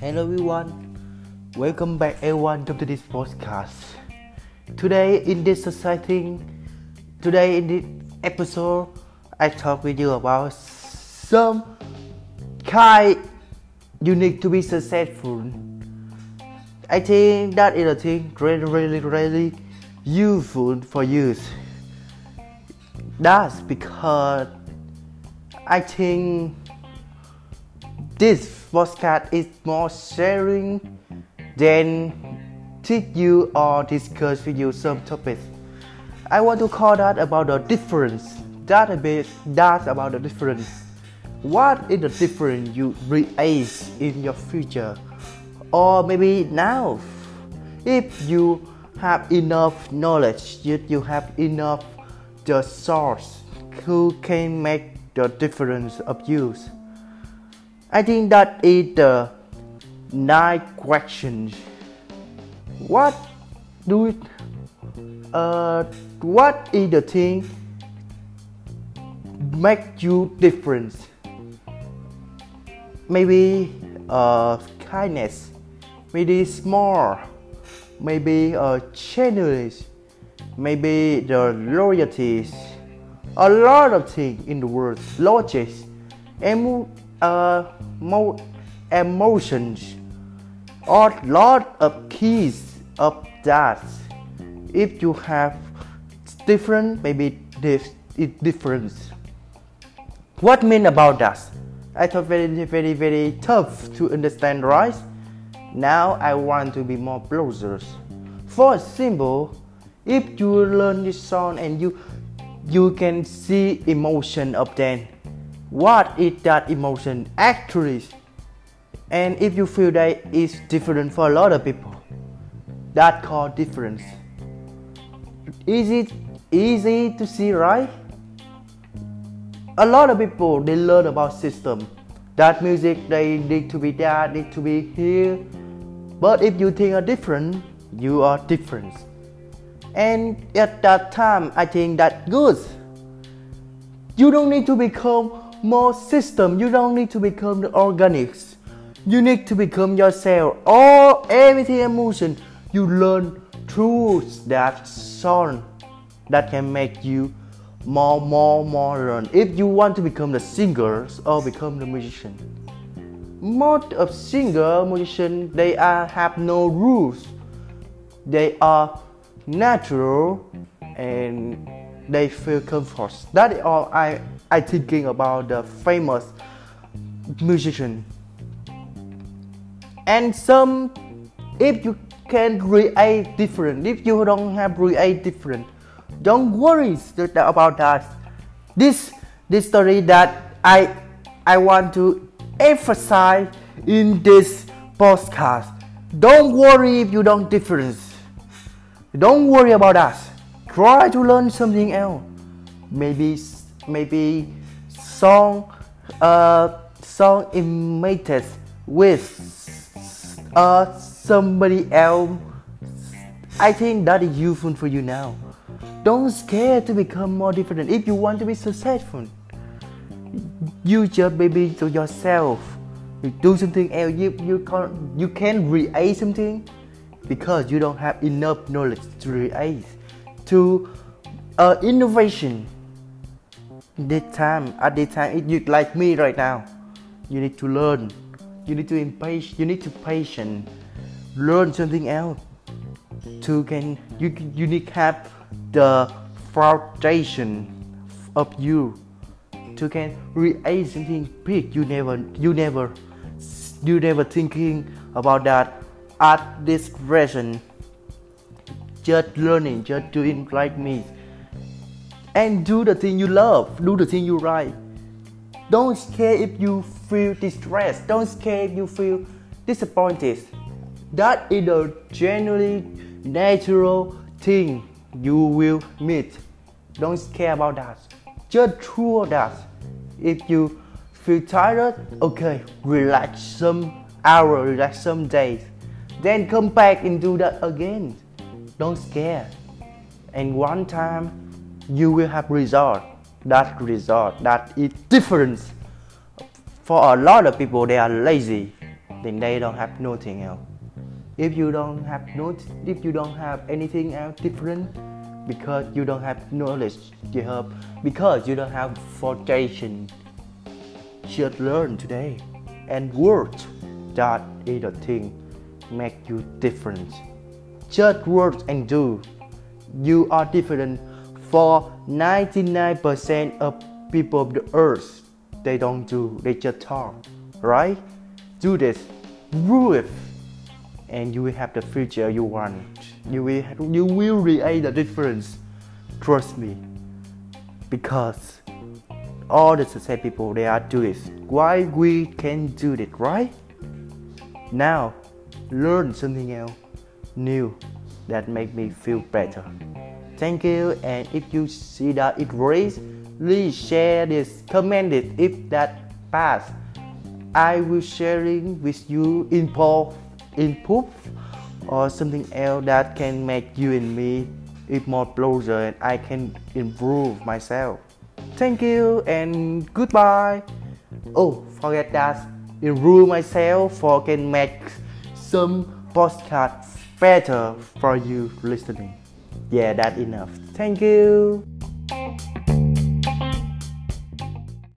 Hello everyone, welcome back everyone to this podcast. Today in this society, today in this episode, I talk with you about some kind you need to be successful. I think that is a thing really, really, really useful for you. That's because I think this podcast is more sharing than teach you or discuss with you some topics. I want to call that about the difference. Bit that's about the difference. What is the difference you realize in your future? Or maybe now if you have enough knowledge, if you have enough the source who can make the difference of use. I think that is the nine questions. What do it, uh, what is the thing make you different? Maybe uh, kindness, maybe small, maybe uh, generous, maybe the loyalties, a lot of things in the world, logic, emo, uh, mo- emotions, a lot of keys of that. If you have different, maybe this is different. What mean about that? I thought very, very, very tough to understand, right? Now I want to be more closer. For example, if you learn this song and you you can see emotion of them, what is that emotion actually? And if you feel that it's different for a lot of people, that called difference. Easy, easy to see, right? A lot of people they learn about system. That music they need to be there need to be here. But if you think are different, you are different. And at that time, I think that good. You don't need to become more system. You don't need to become the organics. You need to become yourself. All everything emotion you learn through that song that can make you more, more, more learn. If you want to become the singers or become the musician, most of singer musician they are have no rules. They are natural and they feel comfort. That is all I I thinking about the famous musician. And some if you can create different, if you don't have create different, don't worry about that. This this story that I I want to emphasize in this podcast. Don't worry if you don't difference. Don't worry about us. Try to learn something else. Maybe maybe song uh song imitated with uh somebody else. I think that is useful for you now. Don't scare to become more different. If you want to be successful, you just maybe to yourself. You do something else. You you can you can create something because you don't have enough knowledge to create to uh, innovation. This time at this time, it you like me right now. You need to learn. You need to impatient. You need to patient. Learn something else. To can you you need have the foundation of you to can create something big you never you never you never thinking about that at this present just learning just doing like me and do the thing you love do the thing you like don't care if you feel distressed don't care if you feel disappointed that is a genuinely natural thing you will meet. Don't care about that. Just true that. If you feel tired, okay, relax some hour, relax some days. Then come back and do that again. Don't scare. And one time you will have result. That result that is different for a lot of people they are lazy then they don't have nothing else if you don't have not if you don't have anything else different because you don't have knowledge you have because you don't have foundation should learn today and work that is the thing make you different. Just work and do. You are different for 99% of people of the earth. They don't do they just talk right? Do this. Do it. And you will have the future you want. You will you will create the difference. Trust me. Because all the success people they are doing this. why we can do it right? Now learn something else new that make me feel better. Thank you and if you see that it raised please share this comment it. If that pass i will sharing with you info input or something else that can make you and me it more closer and i can improve myself. Thank you and goodbye. Oh forget that. Improve myself for can make some postcards better for you listening. Yeah that enough. Thank you